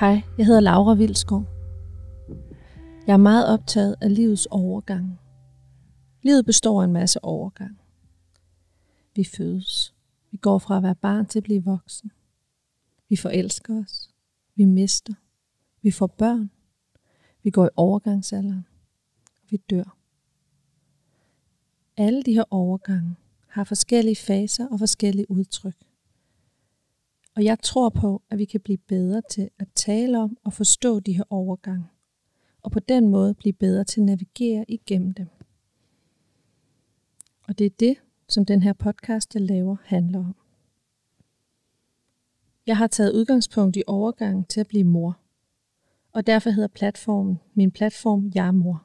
Hej, jeg hedder Laura Vilskov. Jeg er meget optaget af livets overgang. Livet består af en masse overgang. Vi fødes. Vi går fra at være barn til at blive voksen. Vi forelsker os. Vi mister. Vi får børn. Vi går i overgangsalderen. Vi dør. Alle de her overgange har forskellige faser og forskellige udtryk. Og jeg tror på, at vi kan blive bedre til at tale om og forstå de her overgange, og på den måde blive bedre til at navigere igennem dem. Og det er det, som den her podcast, jeg laver, handler om. Jeg har taget udgangspunkt i overgangen til at blive mor, og derfor hedder platformen min platform Jeg er mor.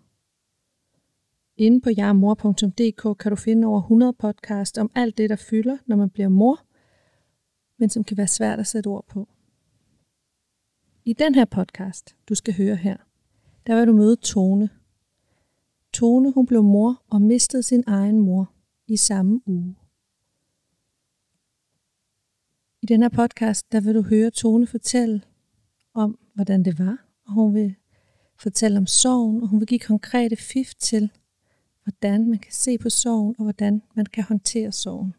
Inde på jarmor.dk kan du finde over 100 podcast om alt det, der fylder, når man bliver mor – men som kan være svært at sætte ord på. I den her podcast, du skal høre her, der vil du møde Tone. Tone, hun blev mor og mistede sin egen mor i samme uge. I den her podcast, der vil du høre Tone fortælle om, hvordan det var, og hun vil fortælle om sorgen, og hun vil give konkrete fif til, hvordan man kan se på sorgen, og hvordan man kan håndtere sorgen.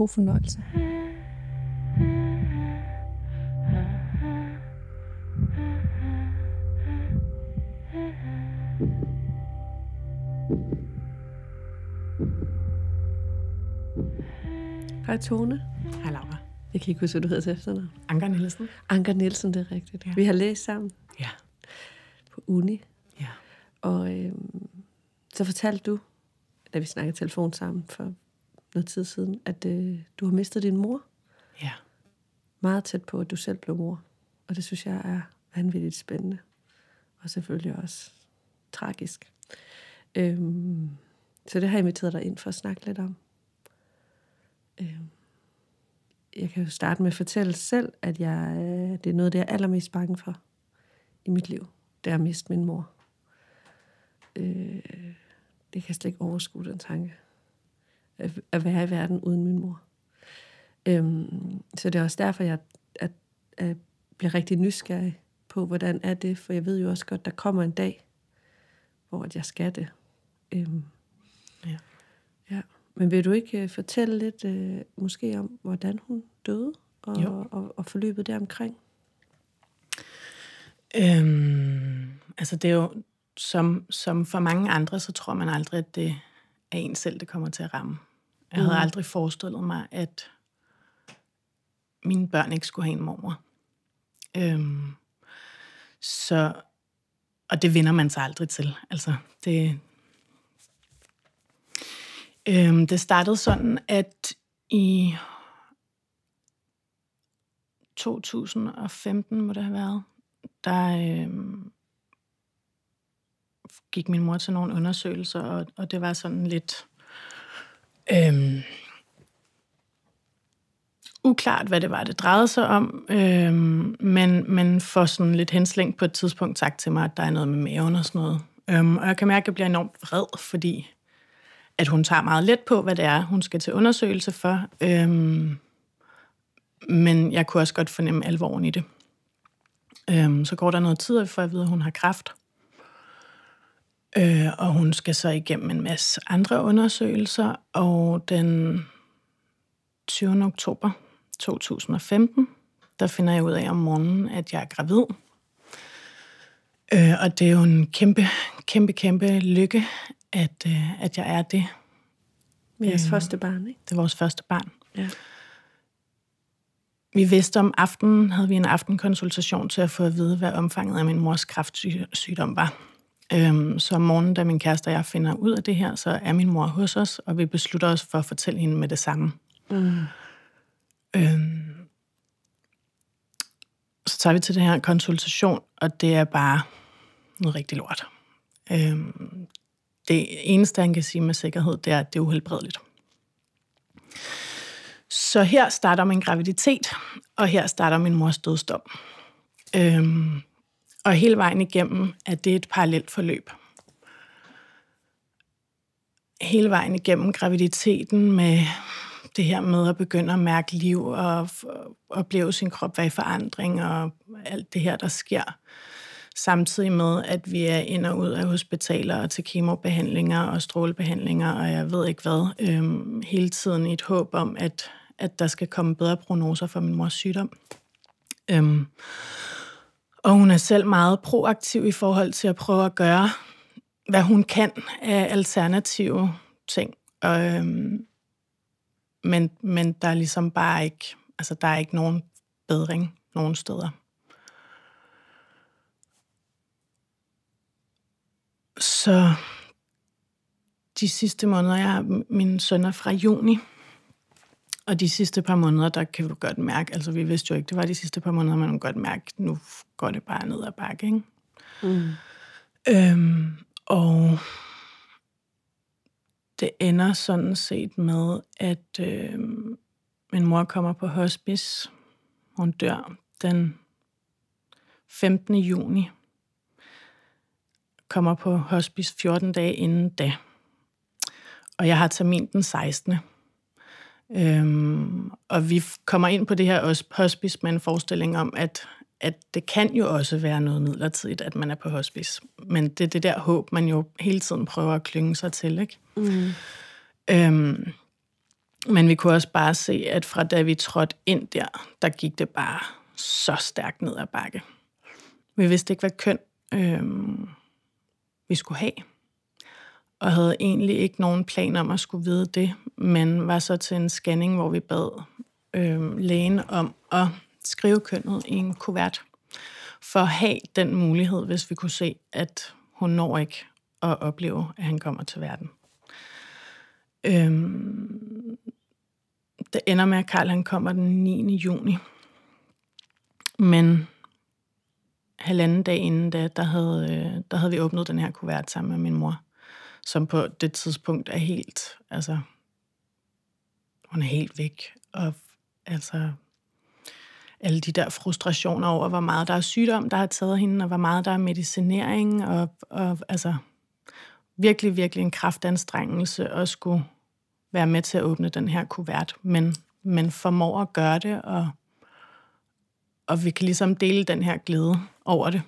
God fornøjelse. Hej Tone. Hej Laura. Jeg kan ikke huske, hvad du hedder til efternavn. Anker Nielsen. Anker Nielsen, det er rigtigt. Ja. Vi har læst sammen Ja. på uni. Ja. Og øhm, så fortalte du, da vi snakkede telefon sammen for noget tid siden, at øh, du har mistet din mor Ja. meget tæt på, at du selv blev mor. Og det synes jeg er vanvittigt spændende. Og selvfølgelig også tragisk. Øhm, så det har jeg inviteret dig ind for at snakke lidt om. Øhm, jeg kan jo starte med at fortælle selv, at jeg, øh, det er noget, det jeg er allermest bange for i mit liv. Det er at miste min mor. Øh, det kan jeg slet ikke overskue, den tanke. At, at være i verden uden min mor. Øhm, så det er også derfor, jeg at, at bliver rigtig nysgerrig på, hvordan er det, for jeg ved jo også godt, der kommer en dag, hvor at jeg skal det. Øhm, Ja. ja. Men vil du ikke uh, fortælle lidt uh, måske om, hvordan hun døde, og, Jo. og, og forløbet deromkring? Øhm, altså det er jo, som, som for mange andre, så tror man aldrig, at det er en selv, det kommer til at ramme. Jeg havde Mhm. aldrig forestillet mig, at mine børn ikke skulle have en mormor. Øhm, så, og det vinder man sig aldrig til. Altså, det, øhm, det startede sådan, at i 2015 må det have været, der øhm, gik min mor til nogle undersøgelser, og, og det var sådan lidt øhm, uklart, hvad det var, det drejede sig om, øhm, men, men for sådan lidt henslængt på et tidspunkt sagt til mig, at der er noget med maven og sådan noget. Øhm, og jeg kan mærke, at jeg bliver enormt vred, fordi at hun tager meget let på, hvad det er, hun skal til undersøgelse for. Øhm, men jeg kunne også godt fornemme alvoren i det. Øhm, så går der noget tid, for jeg ved, at hun har kræft. Øh, og hun skal så igennem en masse andre undersøgelser, og den 20. oktober 2015, der finder jeg ud af om morgenen, at jeg er gravid. Øh, og det er jo en kæmpe, kæmpe, kæmpe lykke, at, øh, at jeg er det. Jeres Øhm. første barn, ikke? Det er vores første barn. Ja. Vi vidste om aftenen, havde vi en aftenkonsultation til at få at vide, hvad omfanget af min mors kræftsygdom var. Øhm, så om morgenen, da min kæreste og jeg finder ud af det her, så er min mor hos os, og vi beslutter os for at fortælle hende med det samme. Mm. Øhm, så tager vi til den her konsultation, og det er bare noget rigtig lort. Øhm, det eneste, han kan sige med sikkerhed, det er, at det er uhelbredeligt. Så her starter min graviditet, og her starter min mors dødsdom. Øhm, og hele vejen igennem er det et parallelt forløb. Hele vejen igennem graviditeten med det her med at begynde at mærke liv og opleve sin krop være i forandring og alt det her, der sker. Samtidig med, at vi er ind og ud af hospitaler og til kemobehandlinger og strålebehandlinger, og jeg ved ikke hvad, øhm, hele tiden i et håb om, at, at der skal komme bedre prognoser for min mors sygdom. Øhm, og hun er selv meget proaktiv i forhold til at prøve at gøre, hvad hun kan af alternative ting. Og, øhm, men, men der er ligesom bare ikke, altså der er ikke nogen bedring nogen steder. Så de sidste måneder, jeg har min søn er fra juni, og de sidste par måneder, der kan vi godt mærke, altså vi vidste jo ikke, det var de sidste par måneder, man kan godt mærke, nu går det bare ned ad bakke, ikke? Mm. Øhm, og det ender sådan set med, at øh, min mor kommer på hospice. Hun dør den 15. juni. Kommer på hospice 14 dage inden da. Og jeg har termin den 16. Øhm, og vi kommer ind på det her hospice med en forestilling om, at, at det kan jo også være noget midlertidigt, at man er på hospice. Men det er det der håb, man jo hele tiden prøver at klynge sig til, ikke? Mm. Øhm, men vi kunne også bare se, at fra da vi trådte ind der, der gik det bare så stærkt ned ad bakke. Vi vidste ikke, hvad køn øhm, vi skulle have og havde egentlig ikke nogen plan om at skulle vide det, men var så til en scanning, hvor vi bad øh, lægen om at skrive kønnet i en kuvert, for at have den mulighed, hvis vi kunne se, at hun når ikke at opleve, at han kommer til verden. Øhm, det ender med, at Karl han kommer den 9. juni. Men halvanden dag inden da, der havde, øh, der havde vi åbnet den her kuvert sammen med min mor som på det tidspunkt er helt, altså, hun er helt væk. Og altså, alle de der frustrationer over, hvor meget der er sygdom, der har taget hende, og hvor meget der er medicinering, og, og altså, virkelig, virkelig en kraftanstrengelse at skulle være med til at åbne den her kuvert, men, men formår at gøre det, og, og vi kan ligesom dele den her glæde over det.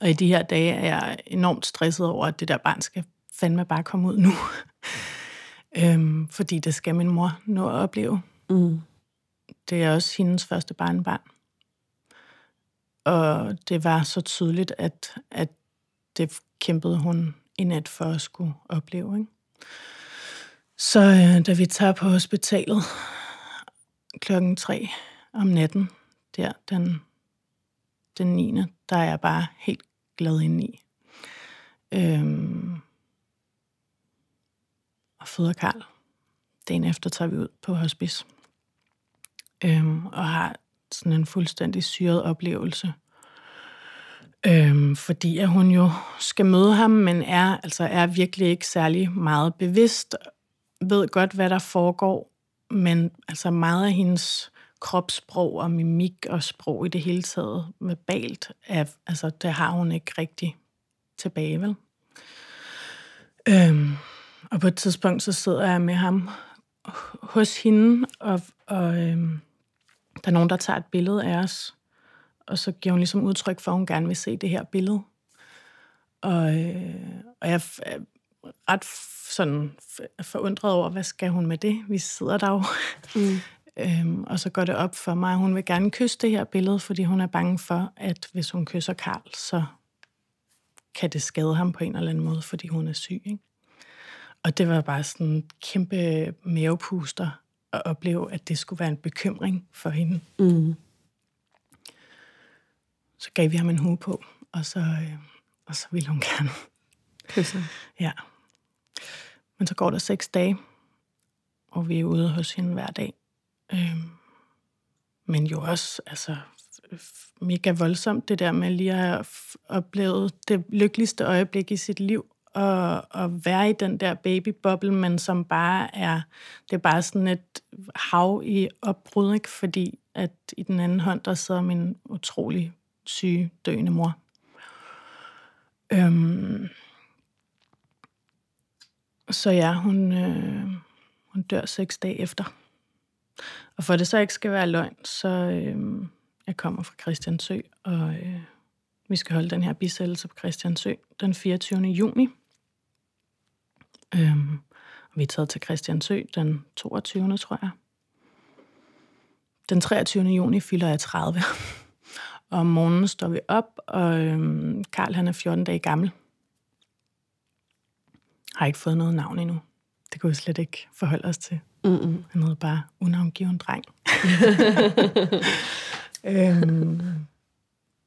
Og i de her dage er jeg enormt stresset over, at det der barn skal fandme bare komme ud nu. øhm, fordi det skal min mor nå at opleve. Mm. Det er også hendes første barnbarn. Og det var så tydeligt, at, at det kæmpede hun i nat for at skulle opleve. Ikke? Så øh, da vi tager på hospitalet klokken tre om natten, der den, den 9., der er jeg bare helt glad indeni. Øhm, føder Karl. Dagen efter tager vi ud på hospice. Øhm, og har sådan en fuldstændig syret oplevelse. Øhm, fordi at hun jo skal møde ham, men er, altså er virkelig ikke særlig meget bevidst, ved godt, hvad der foregår, men altså meget af hendes kropssprog og mimik og sprog i det hele taget med balt, er, altså det har hun ikke rigtig tilbage, vel? Øhm, og på et tidspunkt, så sidder jeg med ham hos hende, og, og øhm, der er nogen, der tager et billede af os, og så giver hun ligesom udtryk for, at hun gerne vil se det her billede. Og, øh, og jeg er ret sådan forundret over, hvad skal hun med det? Vi sidder der jo. Mm. øhm, og så går det op for mig, at hun vil gerne kysse det her billede, fordi hun er bange for, at hvis hun kysser Karl, så kan det skade ham på en eller anden måde, fordi hun er syg. Ikke? Og det var bare sådan en kæmpe mavepuster at opleve, at det skulle være en bekymring for hende. Mm. Så gav vi ham en hue på, og så, øh, og så ville hun gerne. Kysse. Ja. Men så går der seks dage, og vi er ude hos hende hver dag. Øhm, men jo også, altså, mega voldsomt, det der med lige at have oplevet det lykkeligste øjeblik i sit liv, at, at være i den der babyboble, men som bare er, det er bare sådan et hav i opbrud, ikke? fordi at i den anden hånd, der sidder min utrolig syge, døende mor. Øhm, så ja, hun, øh, hun dør seks dage efter. Og for at det så ikke skal være løgn, så øh, jeg kommer fra Christiansø, og øh, vi skal holde den her bisættelse på Christiansø den 24. juni. Øhm, vi er taget til Christiansø den 22. tror jeg. Den 23. juni fylder jeg 30. og om morgenen står vi op, og øhm, Karl han er 14 dage gammel. Har ikke fået noget navn endnu. Det kunne vi slet ikke forholde os til. Mm-mm. Han hedder bare unavngiven dreng. øhm,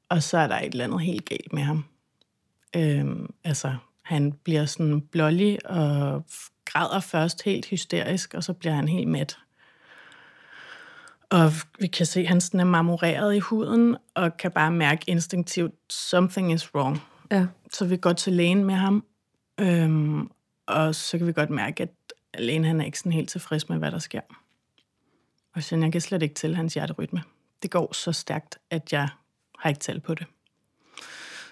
og så er der et eller andet helt galt med ham. Øhm, altså, han bliver sådan blålig og græder først helt hysterisk, og så bliver han helt mæt. Og vi kan se, at han sådan er marmoreret i huden, og kan bare mærke instinktivt, something is wrong. Ja. Så vi går til lægen med ham, øhm, og så kan vi godt mærke, at lægen han er ikke sådan helt tilfreds med, hvad der sker. Og så jeg kan slet ikke til hans hjerterytme. Det går så stærkt, at jeg har ikke talt på det.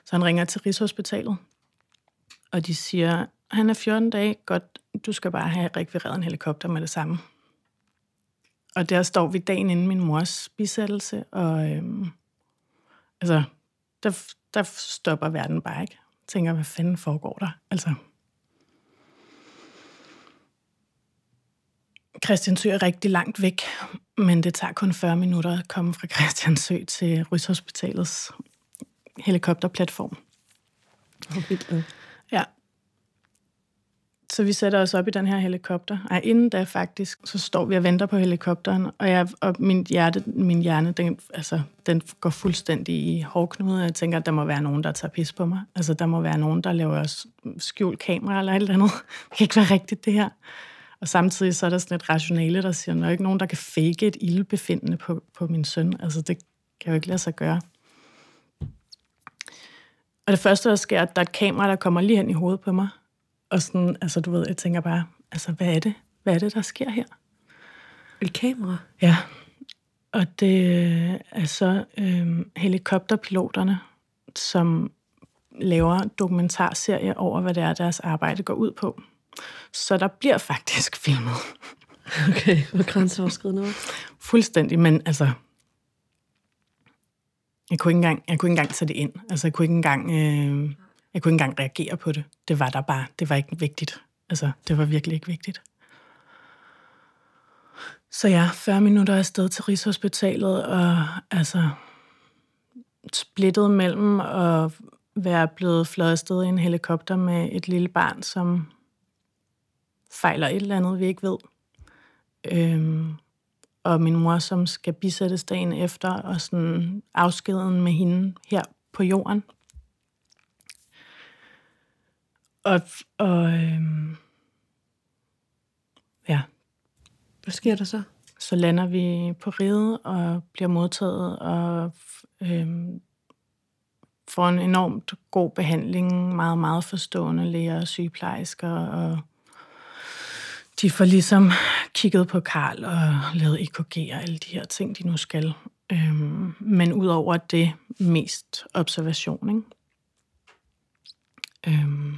Så han ringer til Rigshospitalet, og de siger, han er 14 dage, godt, du skal bare have rekvireret en helikopter med det samme. Og der står vi dagen inden min mors bisættelse, og øhm, altså, der, der stopper verden bare ikke. Tænker, hvad fanden foregår der? Altså, Christiansø er rigtig langt væk, men det tager kun 40 minutter at komme fra Christiansø til Rigshospitalets helikopterplatform. Okay. Så vi sætter os op i den her helikopter. Ej, inden da faktisk, så står vi og venter på helikopteren, og, jeg, og min, hjerte, min hjerne, den, altså, den går fuldstændig i hårdknude, jeg tænker, at der må være nogen, der tager pis på mig. Altså, der må være nogen, der laver skjult kamera eller et eller andet. Det kan ikke være rigtigt, det her. Og samtidig så er der sådan et rationale, der siger, at der er ikke nogen, der kan fake et ildbefindende på, på min søn. Altså, det kan jo ikke lade sig gøre. Og det første, der sker, at der er et kamera, der kommer lige hen i hovedet på mig. Og sådan, altså du ved, jeg tænker bare, altså hvad er det? Hvad er det, der sker her? Et kamera? Ja. Og det er så øhm, helikopterpiloterne, som laver dokumentarserie over, hvad det er, deres arbejde går ud på. Så der bliver faktisk filmet. Okay, hvor grænseoverskridende var Fuldstændig, men altså... Jeg kunne ikke engang, jeg kunne ikke engang tage det ind. Altså, jeg kunne ikke engang, øh, jeg kunne ikke engang reagere på det. Det var der bare. Det var ikke vigtigt. Altså, det var virkelig ikke vigtigt. Så ja, 40 minutter afsted til Rigshospitalet, og altså splittet mellem at være blevet fløjet afsted i en helikopter med et lille barn, som fejler et eller andet, vi ikke ved. Øhm, og min mor, som skal bisættes dagen efter, og sådan afskeden med hende her på jorden. Og, og øhm, ja. Hvad sker der så? Så lander vi på riget og bliver modtaget og øhm, får en enormt god behandling, meget, meget forstående læger og sygeplejersker og de får ligesom kigget på Karl og lavet EKG og alle de her ting, de nu skal. Øhm, men udover det, mest observation. Ikke? Øhm,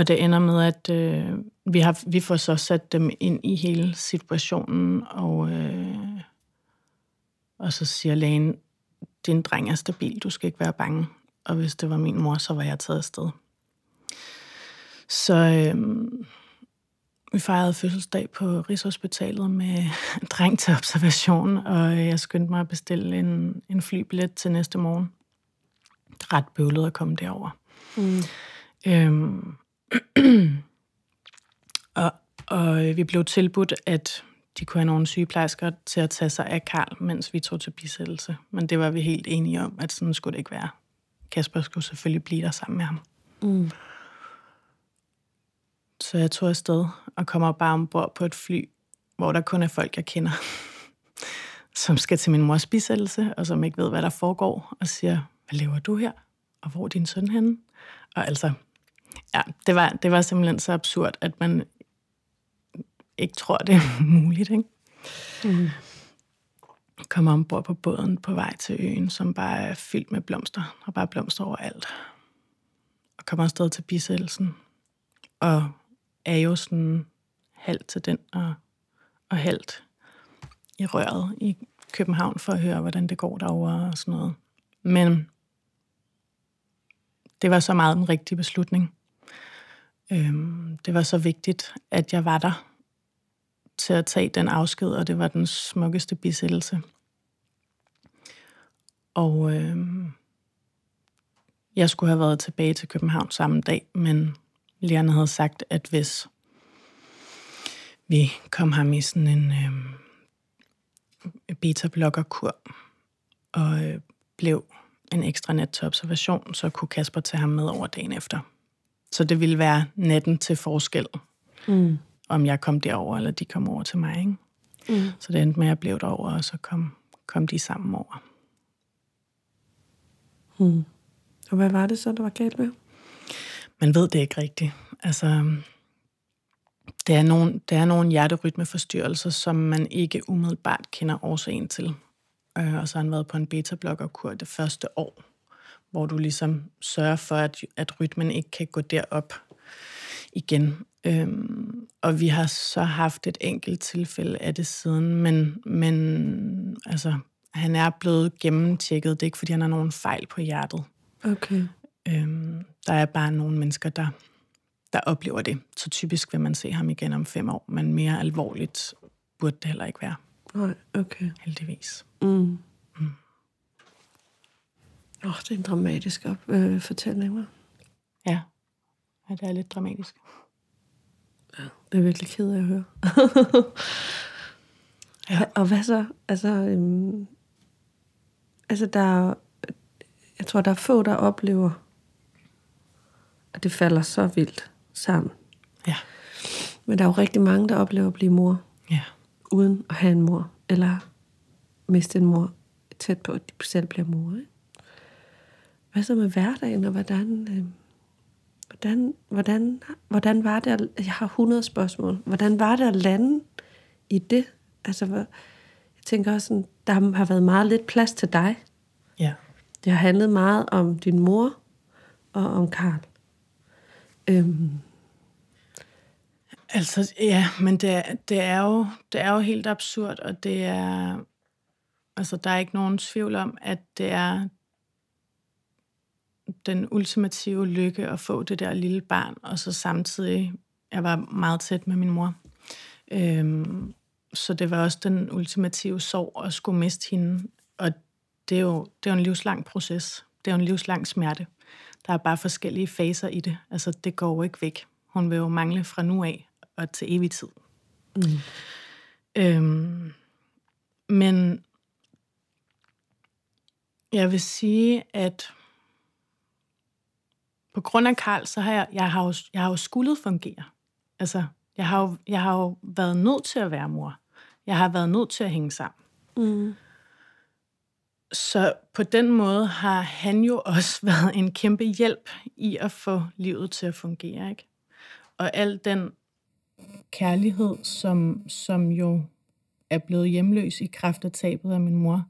og det ender med, at øh, vi, har, vi får så sat dem ind i hele situationen, og, øh, og så siger lægen, din dreng er stabil, du skal ikke være bange. Og hvis det var min mor, så var jeg taget afsted. Så øhm, vi fejrede fødselsdag på Rigshospitalet med en dreng til observation, og jeg skyndte mig at bestille en, en flybillet til næste morgen. Det er ret bøvlet at komme derover. Mm. Øhm, og, og vi blev tilbudt, at de kunne have nogle sygeplejersker til at tage sig af Karl, mens vi tog til bisættelse. Men det var vi helt enige om, at sådan skulle det ikke være. Kasper skulle selvfølgelig blive der sammen med ham. Mm. Så jeg tog afsted og kommer bare ombord på et fly, hvor der kun er folk, jeg kender, som skal til min mors bisættelse, og som ikke ved, hvad der foregår, og siger, hvad laver du her? Og hvor er din søn henne? Og altså, ja, det var, det var simpelthen så absurd, at man ikke tror, det er muligt, ikke? Mm. Kommer ombord på båden på vej til øen, som bare er fyldt med blomster, og bare blomster overalt. Og kommer afsted til bisættelsen, og er jo sådan halvt til den at, og halvt i røret i København for at høre, hvordan det går derovre og sådan noget. Men det var så meget en rigtig beslutning. Øhm, det var så vigtigt, at jeg var der til at tage den afsked, og det var den smukkeste bisættelse. Og øhm, jeg skulle have været tilbage til København samme dag, men lærerne havde sagt, at hvis vi kom ham i sådan en øhm, beta-blokkerkur og øh, blev en ekstra nat til observation, så kunne Kasper tage ham med over dagen efter. Så det ville være natten til forskel, mm. om jeg kom derover eller de kom over til mig. Ikke? Mm. Så det endte med, at jeg blev derover, og så kom, kom de sammen over. Mm. Og hvad var det så, der var galt med? Man ved det ikke rigtigt. Altså, det er nogle, det er nogle hjerterytmeforstyrrelser, som man ikke umiddelbart kender årsagen til. Øh, og så har han været på en beta-blokkerkur det første år, hvor du ligesom sørger for, at, at rytmen ikke kan gå derop igen. Øhm, og vi har så haft et enkelt tilfælde af det siden, men, men altså, han er blevet gennemtjekket. Det er ikke, fordi han har nogen fejl på hjertet. Okay. Øhm, der er bare nogle mennesker, der, der oplever det. Så typisk vil man se ham igen om fem år, men mere alvorligt burde det heller ikke være. Nej, okay. Heldigvis. Mm. Åh, oh, det er en dramatisk op, øh, fortælling, hva'? Ja. ja, det er lidt dramatisk. Ja, det er virkelig ked af at høre. ja. Og hvad så? Altså, øhm, altså der jeg tror, der er få, der oplever, at det falder så vildt sammen. Ja. Men der er jo rigtig mange, der oplever at blive mor. Ja. Uden at have en mor. Eller miste en mor tæt på, at de selv bliver mor. Ikke? Hvad så med hverdagen, og hvordan, øh, hvordan, hvordan, hvordan var det, at, jeg har 100 spørgsmål, hvordan var det at lande i det? Altså, jeg tænker også, sådan, der har været meget lidt plads til dig. Ja. Det har handlet meget om din mor og om Karl. Øhm. Altså, ja, men det, det, er jo, det er jo helt absurd, og det er... Altså, der er ikke nogen tvivl om, at det er den ultimative lykke at få det der lille barn, og så samtidig, jeg var meget tæt med min mor. Øhm, så det var også den ultimative sorg at skulle miste hende, og det er jo det er jo en livslang proces. Det er jo en livslang smerte. Der er bare forskellige faser i det. Altså, det går jo ikke væk. Hun vil jo mangle fra nu af og til evig tid. Mm. Øhm, men jeg vil sige, at på grund af Karl, så har jeg, jeg har jo, jeg har jo skulle fungere. Altså, jeg har, jo, jeg har jo været nødt til at være mor. Jeg har været nødt til at hænge sammen. Mm. Så på den måde har han jo også været en kæmpe hjælp i at få livet til at fungere. Ikke? Og al den kærlighed, som, som jo er blevet hjemløs i kraft af tabet af min mor,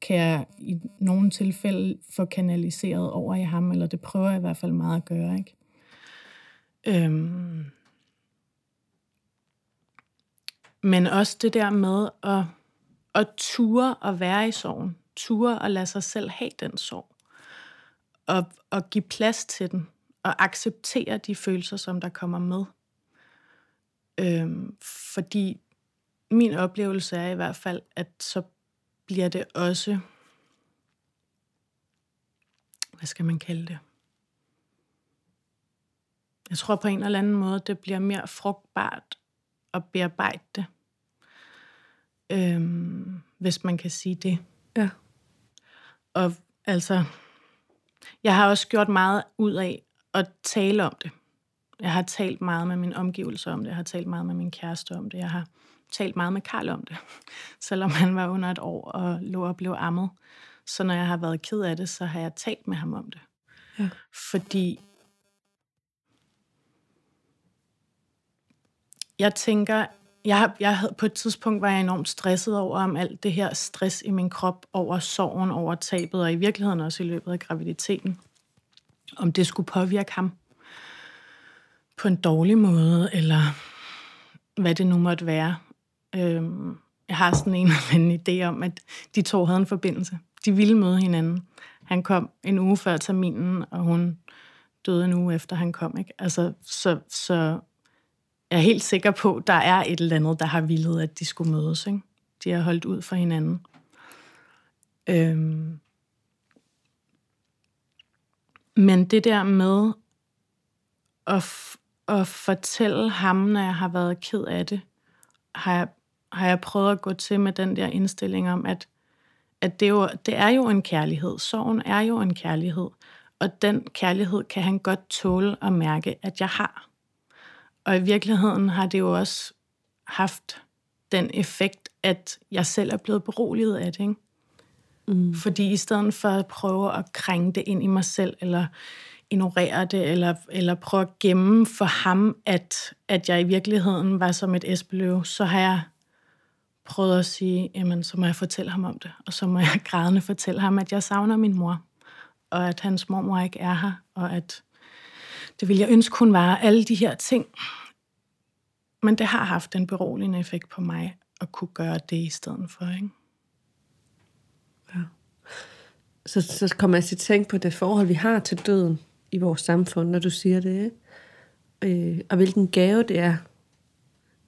kan jeg i nogle tilfælde få kanaliseret over i ham, eller det prøver jeg i hvert fald meget at gøre. Ikke? Øhm. Men også det der med at, at ture og være i sorgen ture og lade sig selv have den sorg. Og, og give plads til den. Og acceptere de følelser, som der kommer med. Øhm, fordi min oplevelse er i hvert fald, at så bliver det også, hvad skal man kalde det? Jeg tror på en eller anden måde, det bliver mere frugtbart at bearbejde det. Øhm, hvis man kan sige det. Ja. Og altså, jeg har også gjort meget ud af at tale om det. Jeg har talt meget med min omgivelser om det. Jeg har talt meget med min kæreste om det. Jeg har talt meget med Karl om det. Selvom han var under et år og lå og blev ammet. Så når jeg har været ked af det, så har jeg talt med ham om det. Ja. Fordi jeg tænker, jeg, jeg havde, på et tidspunkt var jeg enormt stresset over om alt det her stress i min krop, over sorgen, over tabet, og i virkeligheden også i løbet af graviditeten. Om det skulle påvirke ham på en dårlig måde, eller hvad det nu måtte være. Øhm, jeg har sådan en, en idé om, at de to havde en forbindelse. De ville møde hinanden. Han kom en uge før terminen, og hun døde en uge efter han kom. Ikke? Altså, så, så jeg er helt sikker på, at der er et eller andet, der har villet, at de skulle mødes. Ikke? De har holdt ud for hinanden. Øhm. Men det der med at, f- at fortælle ham, når jeg har været ked af det, har jeg, har jeg prøvet at gå til med den der indstilling om, at, at det, jo, det er jo en kærlighed. Sorgen er jo en kærlighed. Og den kærlighed kan han godt tåle at mærke, at jeg har. Og i virkeligheden har det jo også haft den effekt, at jeg selv er blevet beroliget af det. Ikke? Mm. Fordi i stedet for at prøve at krænge det ind i mig selv, eller ignorere det, eller, eller prøve at gemme for ham, at, at jeg i virkeligheden var som et esbeløv, så har jeg prøvede at sige, jamen, så må jeg fortælle ham om det. Og så må jeg grædende fortælle ham, at jeg savner min mor, og at hans mormor ikke er her, og at det ville jeg ønske, hun var. Alle de her ting. Men det har haft en beroligende effekt på mig, at kunne gøre det i stedet for, ikke? Ja. Så, så kommer jeg til at tænke på det forhold, vi har til døden i vores samfund, når du siger det. Ikke? Øh, og hvilken gave det er,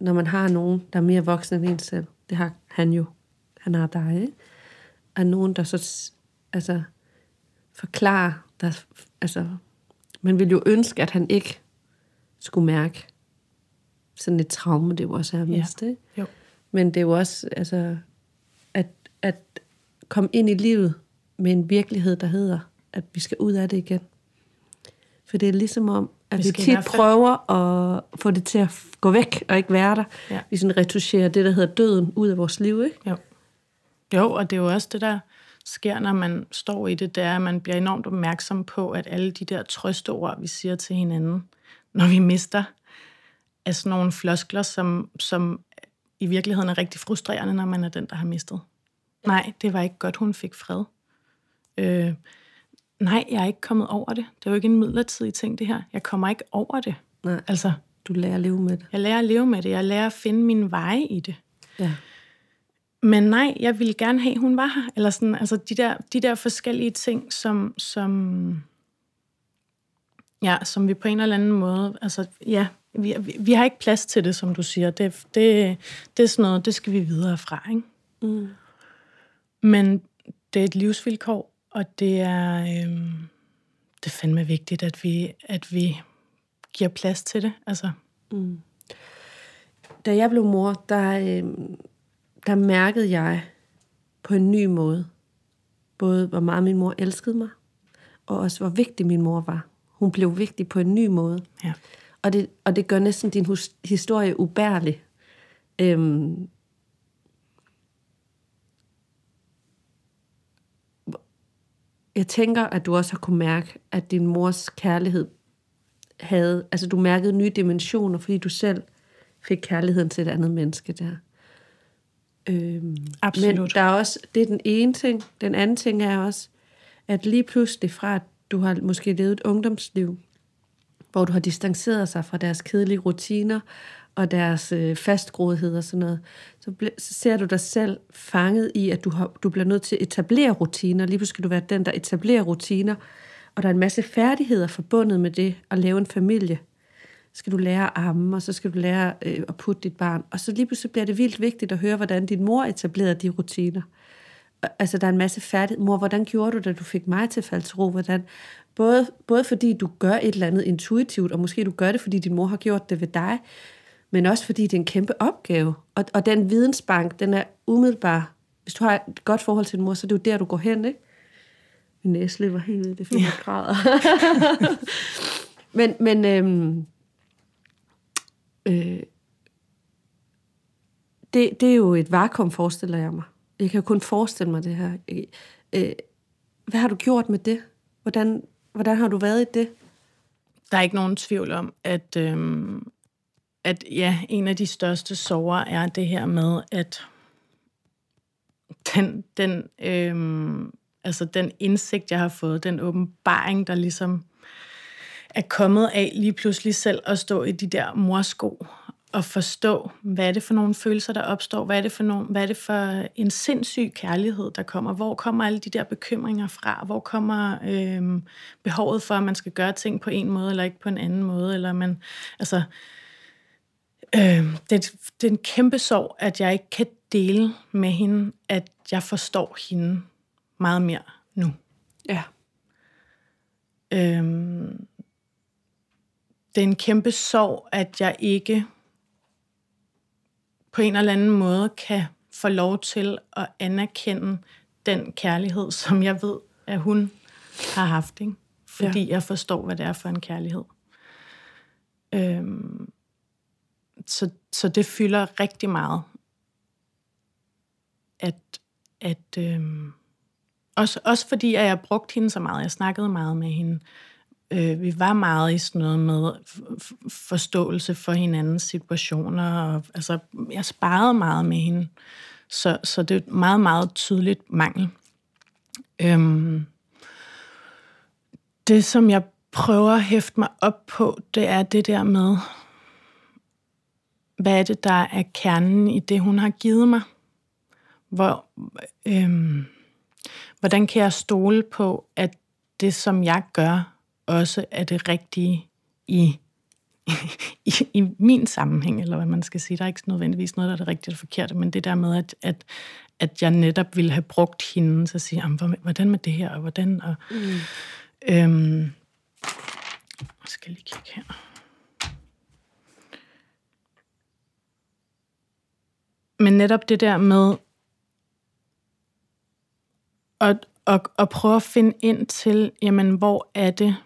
når man har nogen, der er mere voksen end en selv. Det har han jo. Han har dig. Ikke? Og nogen, der så altså, forklarer, der, altså, man vil jo ønske, at han ikke skulle mærke sådan et traume, det jo også er miste. Ikke? Jo. Men det er jo også, altså, at, at komme ind i livet med en virkelighed, der hedder, at vi skal ud af det igen. For det er ligesom om, at Vi vi, tit fald- prøver at få det til at gå væk og ikke være der. Ja. Vi sådan retuscherer det, der hedder døden, ud af vores liv, ikke? Jo. Jo, og det er jo også det, der sker, når man står i det, det er, at man bliver enormt opmærksom på, at alle de der trøsteord, vi siger til hinanden, når vi mister, er sådan nogle floskler, som, som i virkeligheden er rigtig frustrerende, når man er den, der har mistet. Nej, det var ikke godt, hun fik fred. Øh, nej, jeg er ikke kommet over det. Det er jo ikke en midlertidig ting, det her. Jeg kommer ikke over det. Nej, Altså, du lærer at leve med det. jeg lærer at leve med det. Jeg lærer at finde min veje i det. Ja. Men nej, jeg ville gerne have, at hun var her. Eller sådan, altså de der, de der forskellige ting, som, som, ja, som vi på en eller anden måde, altså ja, vi, vi, vi har ikke plads til det, som du siger. Det, det, det er sådan noget, det skal vi videre fra, ikke? Mm. Men det er et livsvilkår, og det er, øhm, det er fandme vigtigt, at vi, at vi giver plads til det. Altså, Da jeg blev mor, der, øh, der mærkede jeg på en ny måde, både hvor meget min mor elskede mig, og også hvor vigtig min mor var. Hun blev vigtig på en ny måde. ja. Og det, og det gør næsten din hus, historie ubærlig. Øhm, jeg tænker, at du også har kunne mærke, at din mors kærlighed havde, altså du mærkede nye dimensioner, fordi du selv fik kærligheden til et andet menneske der. Øhm, Absolut. Men der er også, det er den ene ting. Den anden ting er også, at lige pludselig fra, at du har måske levet et ungdomsliv, hvor du har distanceret sig fra deres kedelige rutiner og deres øh, fastgroethed og sådan noget, så, ble, så ser du dig selv fanget i, at du, har, du bliver nødt til at etablere rutiner. Lige pludselig skal du være den, der etablerer rutiner, og der er en masse færdigheder forbundet med det at lave en familie. Så skal du lære at amme, og så skal du lære øh, at putte dit barn. Og så lige pludselig bliver det vildt vigtigt at høre, hvordan din mor etablerede de rutiner. Altså, der er en masse færdighed. Mor, hvordan gjorde du, da du fik mig til at falde til ro? Hvordan? Både, både fordi du gør et eller andet intuitivt, og måske du gør det, fordi din mor har gjort det ved dig, men også fordi det er en kæmpe opgave. Og, og den vidensbank, den er umiddelbar. Hvis du har et godt forhold til din mor, så er det jo der, du går hen, ikke? Min næse løber helt vildt, det er jeg græder. men, men øhm, øh, det, det er jo et vakuum, forestiller jeg mig. Jeg kan jo kun forestille mig det her. Øh, hvad har du gjort med det? Hvordan, hvordan har du været i det? Der er ikke nogen tvivl om, at, øhm, at ja, en af de største sorger er det her med, at den, den, øh, altså den indsigt, jeg har fået, den åbenbaring, der ligesom er kommet af lige pludselig selv at stå i de der morsko og forstå, hvad er det for nogle følelser, der opstår, hvad er det for, nogle, hvad er det for en sindssyg kærlighed, der kommer, hvor kommer alle de der bekymringer fra, hvor kommer øh, behovet for, at man skal gøre ting på en måde, eller ikke på en anden måde, eller man, altså, øh, det, det er en kæmpe sorg, at jeg ikke kan dele med hende, at jeg forstår hende meget mere nu. Ja. Øhm, det er en kæmpe sorg, at jeg ikke på en eller anden måde kan få lov til at anerkende den kærlighed, som jeg ved, at hun har haft. Ikke? Fordi ja. jeg forstår, hvad det er for en kærlighed. Øhm, så, så det fylder rigtig meget. At, at øh, også, også fordi, at jeg brugte hende så meget. Jeg snakkede meget med hende. Øh, vi var meget i sådan noget med forståelse for hinandens situationer. Og, altså, jeg sparede meget med hende. Så, så det er et meget, meget tydeligt mangel. Øhm, det, som jeg prøver at hæfte mig op på, det er det der med, hvad er det, der er kernen i det, hun har givet mig? Hvor, øhm, hvordan kan jeg stole på, at det, som jeg gør, også er det rigtige i, i, i min sammenhæng, eller hvad man skal sige. Der er ikke nødvendigvis noget, der er det rigtige eller forkerte, men det der med, at, at, at jeg netop ville have brugt hende til at sige, hvordan med det her, og hvordan... Og, mm. øhm, jeg skal lige kigge her. Men netop det der med at, at, at prøve at finde ind til, jamen, hvor er det,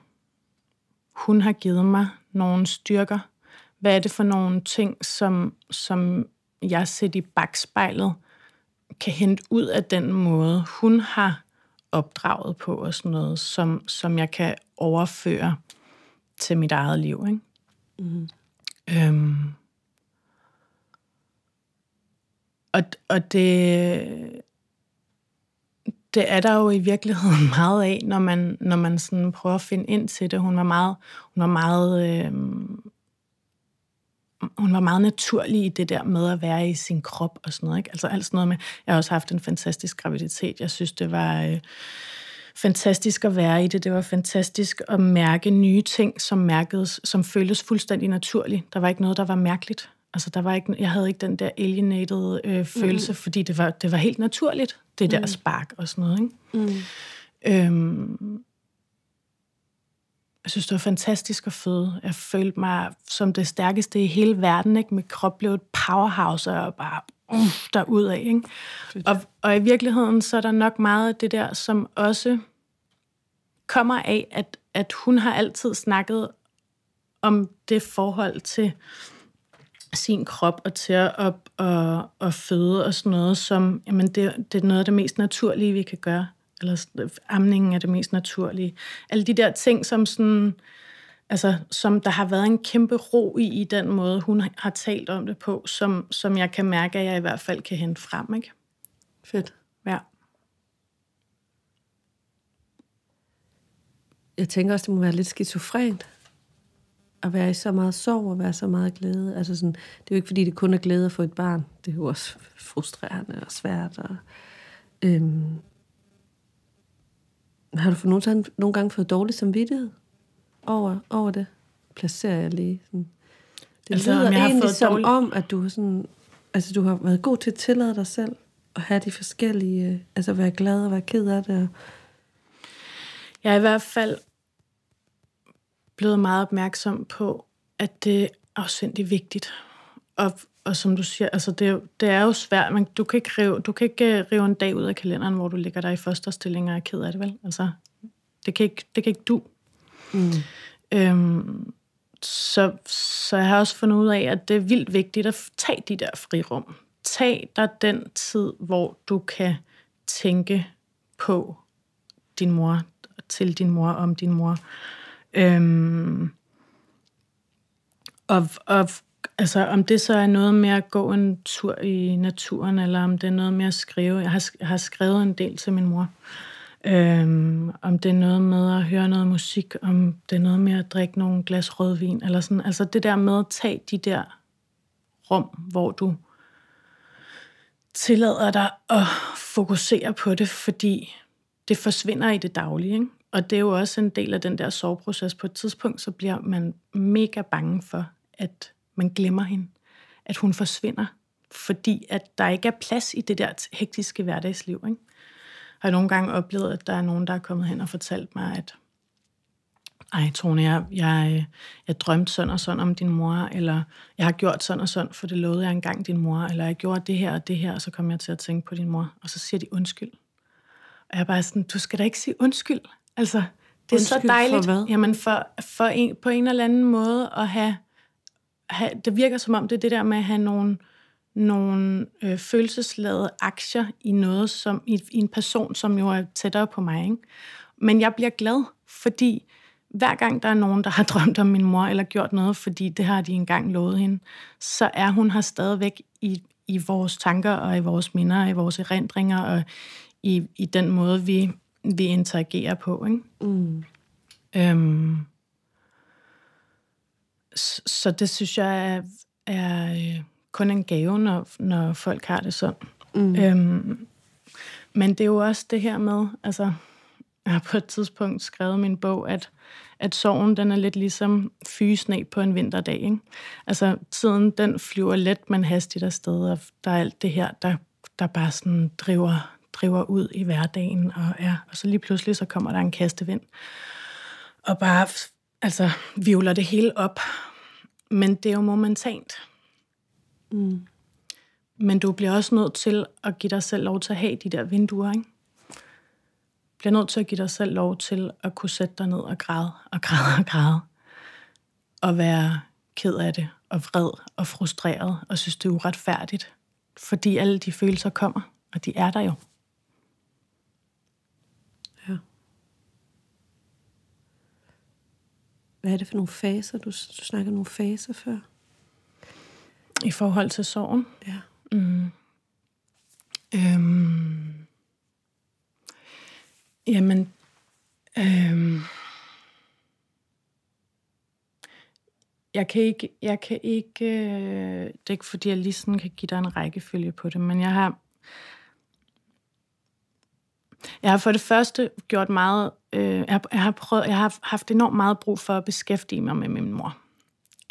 hun har givet mig nogle styrker? Hvad er det for nogle ting, som, som jeg set i bagspejlet kan hente ud af den måde, hun har opdraget på og sådan noget, som, som jeg kan overføre til mit eget liv. Ikke? Mm. Øhm. Og, og det, det er der jo i virkeligheden meget af, når man, når man sådan prøver at finde ind til det. Hun var meget, hun var meget, øh, hun var meget naturlig i det der med at være i sin krop og sådan noget. Ikke? Altså alt sådan noget med, jeg har også haft en fantastisk graviditet. Jeg synes, det var øh, fantastisk at være i det. Det var fantastisk at mærke nye ting, som mærkedes, som føltes fuldstændig naturligt. Der var ikke noget, der var mærkeligt. Altså, der var ikke, jeg havde ikke den der alienated øh, følelse, mm. fordi det var, det var helt naturligt, det der mm. spark og sådan noget. Ikke? Mm. Øhm, jeg synes, det var fantastisk at føde. Jeg følte mig som det stærkeste i hele verden. Ikke? Mit krop blev et powerhouse, og bare uh, derudad. Ikke? Og, og i virkeligheden, så er der nok meget af det der, som også kommer af, at, at hun har altid snakket om det forhold til sin krop og til at op og, og føde og sådan noget, som jamen det, det er noget af det mest naturlige, vi kan gøre. Eller amningen er det mest naturlige. Alle de der ting, som sådan, altså, som der har været en kæmpe ro i, i den måde, hun har talt om det på, som, som jeg kan mærke, at jeg i hvert fald kan hente frem. Ikke? Fedt. Ja. Jeg tænker også, det må være lidt skizofrent at være i så meget sorg og være så meget glæde. Altså sådan, det er jo ikke, fordi det kun er glæde at få et barn. Det er jo også frustrerende og svært. Og, øhm, har du for nogle, nogle gange fået dårlig samvittighed over, over det? Placerer jeg lige. Sådan. Det altså, lyder jeg egentlig som dårlig... om, at du, sådan, altså, du har været god til at tillade dig selv at have de forskellige, altså være glad og være ked af det. Og... Jeg er i hvert fald blevet meget opmærksom på, at det er afsindig vigtigt. Og, og som du siger, altså det, det er jo svært, men du kan, ikke rive, du kan ikke øh, rive en dag ud af kalenderen, hvor du ligger der i første stilling og er ked af det, vel? Altså, det kan ikke, det kan ikke du. Mm. Øhm, så, så jeg har også fundet ud af, at det er vildt vigtigt at tage de der frirum. Tag dig den tid, hvor du kan tænke på din mor, til din mor, om din mor. Øhm, og, og altså, om det så er noget med at gå en tur i naturen, eller om det er noget med at skrive. Jeg har, jeg har skrevet en del til min mor. Øhm, om det er noget med at høre noget musik, om det er noget med at drikke nogle glas rødvin, eller sådan. Altså det der med at tage de der rum, hvor du tillader dig at fokusere på det, fordi det forsvinder i det daglige. Ikke? Og det er jo også en del af den der soveproces. På et tidspunkt, så bliver man mega bange for, at man glemmer hende. At hun forsvinder. Fordi at der ikke er plads i det der hektiske hverdagsliv. Ikke? Jeg har nogle gange oplevet, at der er nogen, der er kommet hen og fortalt mig, at ej, Tone, jeg, jeg, jeg drømte sådan og sådan om din mor, eller jeg har gjort sådan og sådan, for det lovede jeg engang din mor, eller jeg gjorde det her og det her, og så kom jeg til at tænke på din mor, og så siger de undskyld. Og jeg er bare sådan, du skal da ikke sige undskyld. Altså, det er undskyld så dejligt. For hvad? Jamen, for, for en, på en eller anden måde at have, have, det virker som om det er det der med at have nogle, nogle øh, følelsesladede aktier i noget, som i, i en person, som jo er tættere på mig. Ikke? Men jeg bliver glad, fordi hver gang der er nogen, der har drømt om min mor, eller gjort noget, fordi det har de engang lovet hende, så er hun her stadigvæk i, i vores tanker, og i vores minder, og i vores erindringer, og i, i den måde, vi, vi interagerer på. Ikke? Mm. Øhm, så, så det synes jeg er, er øh, kun en gave, når, når folk har det sådan. Mm. Øhm, men det er jo også det her med, altså, jeg har på et tidspunkt skrevet min bog, at, at sorgen den er lidt ligesom fysne på en vinterdag. Ikke? Altså tiden den flyver let, men hastigt afsted, og der er alt det her, der, der bare sådan driver, driver ud i hverdagen. Og, ja, og så lige pludselig så kommer der en kastevind, og bare altså, vivler det hele op. Men det er jo momentant. Mm. Men du bliver også nødt til at give dig selv lov til at have de der vinduer, ikke? bliver nødt til at give dig selv lov til at kunne sætte dig ned og græde og græde og græde. Og være ked af det, og vred og frustreret, og synes, det er uretfærdigt. Fordi alle de følelser kommer, og de er der jo. Ja. Hvad er det for nogle faser? Du, du snakker nogle faser før. I forhold til sorgen? Ja. Mm. Øhm. Jamen, øhm. jeg kan ikke, jeg kan ikke, øh, det er ikke fordi, jeg lige sådan kan give dig en rækkefølge på det, men jeg har, jeg har for det første gjort meget, øh, jeg, har, jeg, har prøvet, jeg har haft enormt meget brug for at beskæftige mig med min mor.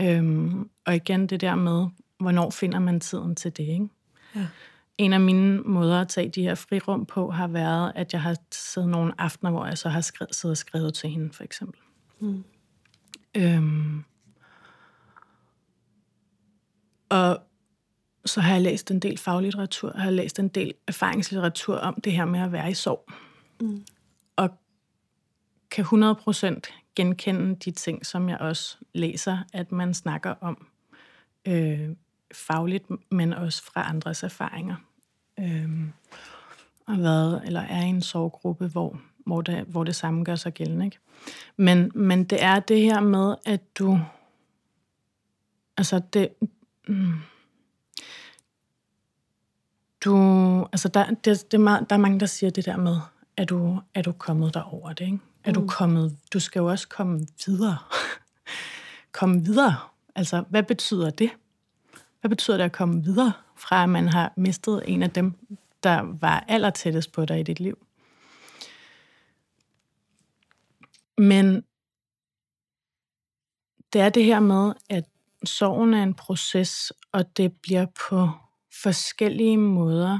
Øhm, og igen det der med, hvornår finder man tiden til det, ikke? Ja. En af mine måder at tage de her frirum på, har været, at jeg har siddet nogle aftener, hvor jeg så har skrevet, siddet og skrevet til hende, for eksempel. Mm. Øhm, og så har jeg læst en del faglitteratur, jeg har læst en del erfaringslitteratur om det her med at være i sorg. Mm. Og kan 100% genkende de ting, som jeg også læser, at man snakker om øh, fagligt, men også fra andres erfaringer. Øhm, og været, eller er i en sorggruppe, hvor, hvor, det, hvor det samme gør sig gældende. Ikke? Men, men det er det her med, at du... Altså, det... Mm, du, altså der, det, det er meget, der er mange, der siger det der med, at du, er du kommet der over det, ikke? Er mm. du kommet, du skal jo også komme videre. komme videre. Altså, hvad betyder det? Hvad betyder det at komme videre fra, at man har mistet en af dem, der var allertættest på dig i dit liv? Men det er det her med, at sorgen er en proces, og det bliver på forskellige måder,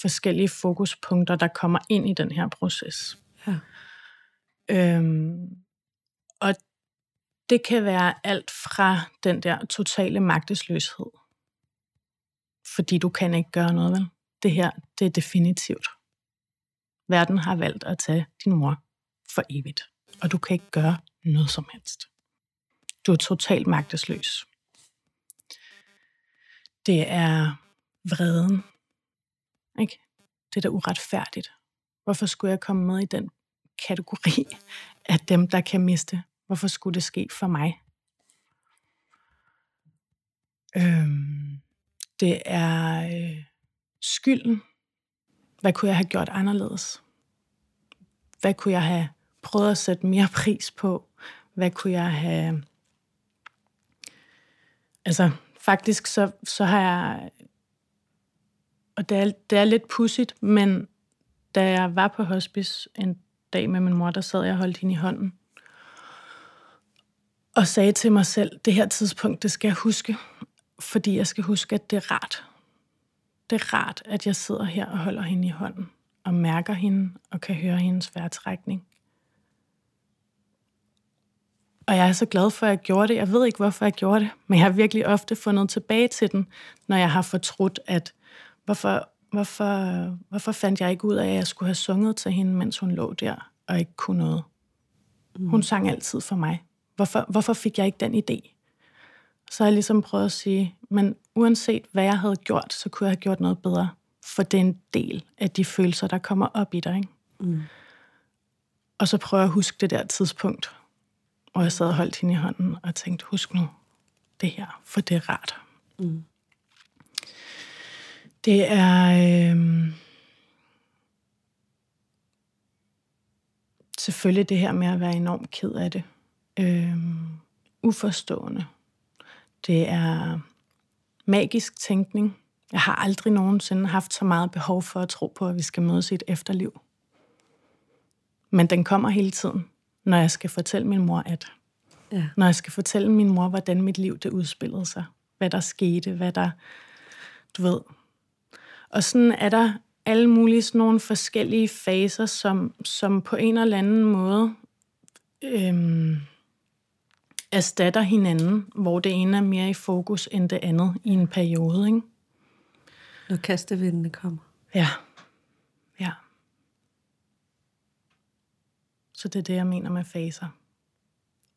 forskellige fokuspunkter, der kommer ind i den her proces. Ja. Øhm, og det kan være alt fra den der totale magtesløshed. Fordi du kan ikke gøre noget, vel? Det her, det er definitivt. Verden har valgt at tage din mor for evigt. Og du kan ikke gøre noget som helst. Du er totalt magtesløs. Det er vreden. Ikke? Det er da uretfærdigt. Hvorfor skulle jeg komme med i den kategori af dem, der kan miste Hvorfor skulle det ske for mig? Øhm, det er øh, skylden. Hvad kunne jeg have gjort anderledes? Hvad kunne jeg have prøvet at sætte mere pris på? Hvad kunne jeg have... Altså, faktisk så, så har jeg... Og det er, det er lidt pudsigt, men da jeg var på hospice en dag med min mor, der sad jeg og holdt hende i hånden. Og sagde til mig selv, det her tidspunkt, det skal jeg huske. Fordi jeg skal huske, at det er rart. Det er rart, at jeg sidder her og holder hende i hånden. Og mærker hende og kan høre hendes vejrtrækning. Og jeg er så glad for, at jeg gjorde det. Jeg ved ikke, hvorfor jeg gjorde det, men jeg har virkelig ofte fundet tilbage til den, når jeg har fortrudt, at hvorfor, hvorfor, hvorfor fandt jeg ikke ud af, at jeg skulle have sunget til hende, mens hun lå der og ikke kunne noget. Mm. Hun sang altid for mig. Hvorfor, hvorfor fik jeg ikke den idé? Så har jeg ligesom prøvet at sige, men uanset hvad jeg havde gjort, så kunne jeg have gjort noget bedre. For det er en del af de følelser, der kommer op i dig. Ikke? Mm. Og så prøver jeg at huske det der tidspunkt, og jeg sad og holdt hende i hånden og tænkte, husk nu det her, for det er rart. Mm. Det er... Øh, selvfølgelig det her med at være enormt ked af det. Øh, uforstående. Det er magisk tænkning. Jeg har aldrig nogensinde haft så meget behov for at tro på, at vi skal mødes i et efterliv. Men den kommer hele tiden når jeg skal fortælle min mor, at... Ja. Når jeg skal fortælle min mor, hvordan mit liv det udspillede sig. Hvad der skete, hvad der... Du ved. Og sådan er der alle mulige sådan nogle forskellige faser, som, som på en eller anden måde øhm, erstatter hinanden, hvor det ene er mere i fokus end det andet i en periode. Ikke? Når kastevindene kommer. Ja. Ja. Så det er det, jeg mener med faser.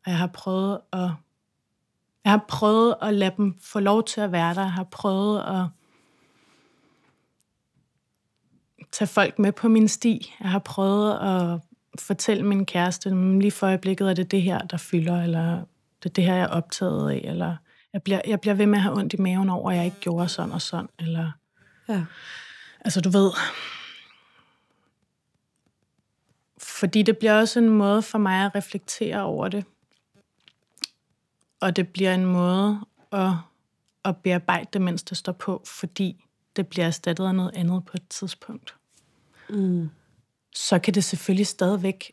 Og jeg har prøvet at jeg har prøvet at lade dem få lov til at være der. Jeg har prøvet at tage folk med på min sti. Jeg har prøvet at fortælle min kæreste, lige for øjeblikket er det det her, der fylder, eller det er det her, jeg er optaget af, eller jeg bliver, jeg bliver ved med at have ondt i maven over, at jeg ikke gjorde sådan og sådan, eller... Ja. Altså, du ved, fordi det bliver også en måde for mig at reflektere over det. Og det bliver en måde at, at bearbejde det, mens det står på, fordi det bliver erstattet af noget andet på et tidspunkt. Mm. Så kan det selvfølgelig stadigvæk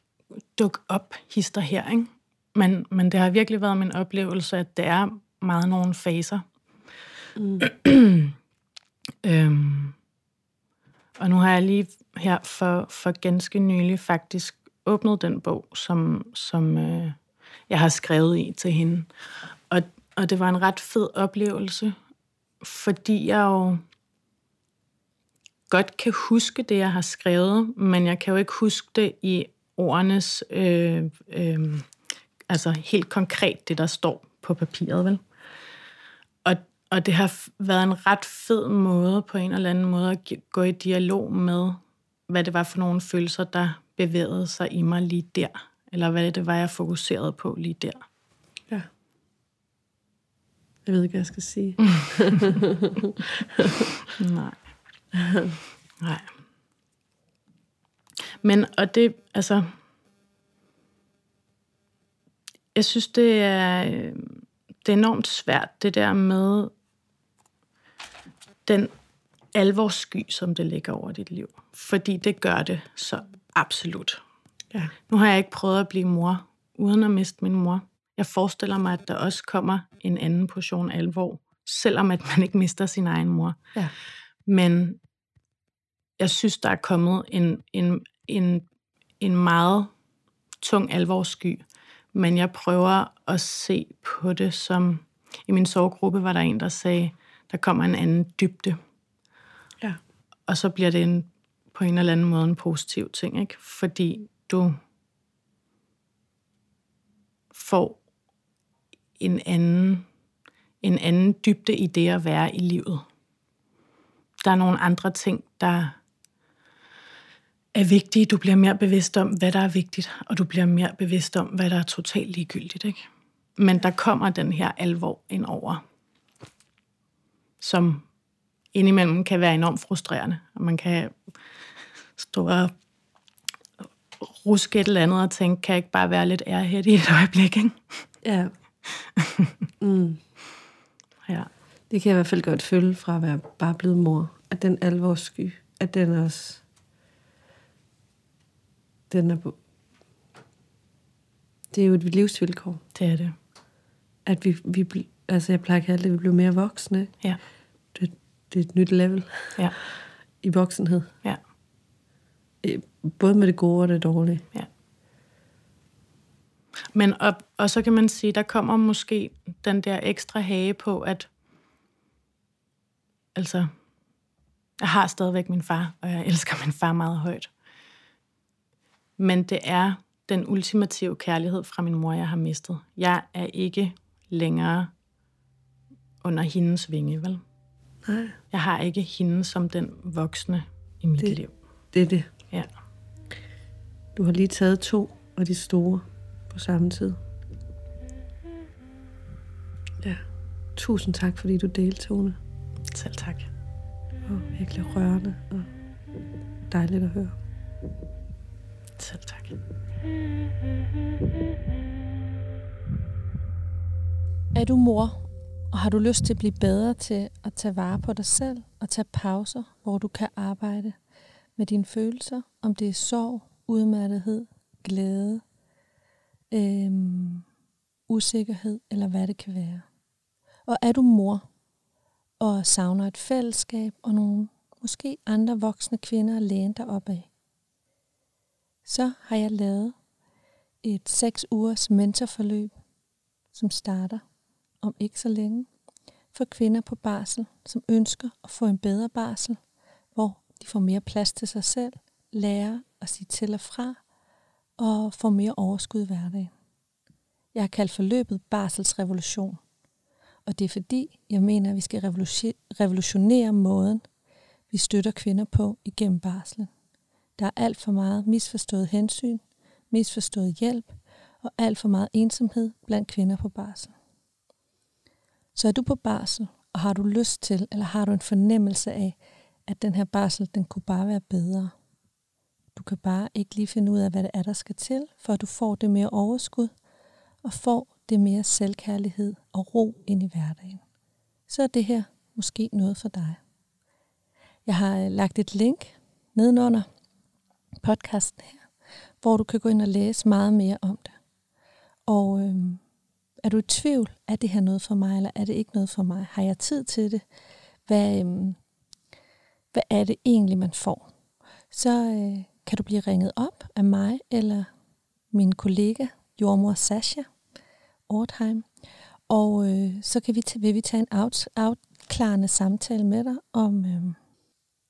dukke op, hister her, ikke? Men, men det har virkelig været min oplevelse, at det er meget nogle faser. Mm. øhm, og nu har jeg lige her for, for ganske nylig faktisk åbnet den bog, som, som øh, jeg har skrevet i til hende. Og, og det var en ret fed oplevelse, fordi jeg jo godt kan huske det, jeg har skrevet, men jeg kan jo ikke huske det i ordenes, øh, øh, altså helt konkret det, der står på papiret, vel? Og, det har været en ret fed måde, på en eller anden måde, at gå i dialog med, hvad det var for nogle følelser, der bevægede sig i mig lige der. Eller hvad det var, jeg fokuserede på lige der. Ja. Jeg ved ikke, hvad jeg skal sige. Nej. Nej. Men, og det, altså... Jeg synes, det er, det er enormt svært, det der med den alvorssky, som det ligger over dit liv. Fordi det gør det så absolut. Ja. Nu har jeg ikke prøvet at blive mor, uden at miste min mor. Jeg forestiller mig, at der også kommer en anden portion alvor, selvom at man ikke mister sin egen mor. Ja. Men jeg synes, der er kommet en, en, en, en meget tung alvorssky, men jeg prøver at se på det som... I min sovegruppe var der en, der sagde, der kommer en anden dybde og så bliver det en, på en eller anden måde en positiv ting, ikke? fordi du får en anden, en anden dybde i det at være i livet. Der er nogle andre ting, der er vigtige. Du bliver mere bevidst om, hvad der er vigtigt, og du bliver mere bevidst om, hvad der er totalt ligegyldigt. Ikke? Men der kommer den her alvor ind over, som indimellem kan være enormt frustrerende. Og man kan stå og ruske et eller andet og tænke, kan jeg ikke bare være lidt ærhed i et øjeblik, ikke? Ja. Mm. ja. Det kan jeg i hvert fald godt føle fra at være bare blevet mor. At den alvorssky, at den også... Den er på... Det er jo et livsvilkår. Det er det. At vi, vi altså jeg plejer at kalde det, at vi bliver mere voksne. Ja. Det, det er et nyt level Ja. i voksenhed. Ja. Øh, Både med det gode og det dårlige. Ja. Men og, og så kan man sige, der kommer måske den der ekstra hage på, at altså, jeg har stadigvæk min far, og jeg elsker min far meget højt. Men det er den ultimative kærlighed fra min mor, jeg har mistet. Jeg er ikke længere under hendes vinge, vel? Nej. Jeg har ikke hende som den voksne i mit Det- liv. Det er det. Ja. Du har lige taget to af de store på samme tid. Ja. Tusind tak, fordi du delte, Tone. Selv tak. Var virkelig rørende og dejligt at høre. Selv tak. Er du mor, og har du lyst til at blive bedre til at tage vare på dig selv og tage pauser, hvor du kan arbejde med dine følelser, om det er sorg, udmattethed, glæde, øhm, usikkerhed eller hvad det kan være. Og er du mor og savner et fællesskab og nogle måske andre voksne kvinder at læne dig op af, så har jeg lavet et seks ugers mentorforløb, som starter om ikke så længe, for kvinder på barsel, som ønsker at få en bedre barsel, hvor de får mere plads til sig selv, lærer at sige til og fra, og får mere overskud i hverdagen. Jeg har kaldt forløbet Barselsrevolution, og det er fordi, jeg mener, at vi skal revolutionere måden, vi støtter kvinder på igennem barslen. Der er alt for meget misforstået hensyn, misforstået hjælp og alt for meget ensomhed blandt kvinder på barsel. Så er du på barsel, og har du lyst til, eller har du en fornemmelse af, at den her barsel, den kunne bare være bedre. Du kan bare ikke lige finde ud af, hvad det er, der skal til, for at du får det mere overskud, og får det mere selvkærlighed og ro ind i hverdagen. Så er det her måske noget for dig. Jeg har øh, lagt et link nedenunder podcasten her, hvor du kan gå ind og læse meget mere om det. Og øhm, er du i tvivl, er det her noget for mig, eller er det ikke noget for mig? Har jeg tid til det? Hvad, øhm, hvad er det egentlig, man får? Så øh, kan du blive ringet op af mig eller min kollega, jordmor Sasha Ortheim. Og øh, så kan vi t- vil vi tage en out, afklarende samtale med dig om, øh,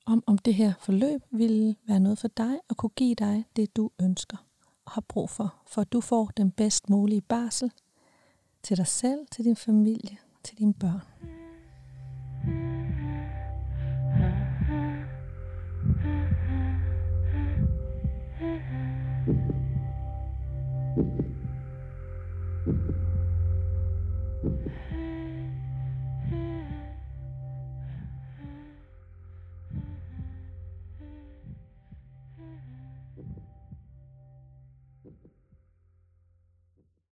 om, om det her forløb vil være noget for dig og kunne give dig det, du ønsker og har brug for, for at du får den bedst mulige barsel til dig selv, til din familie, til dine børn.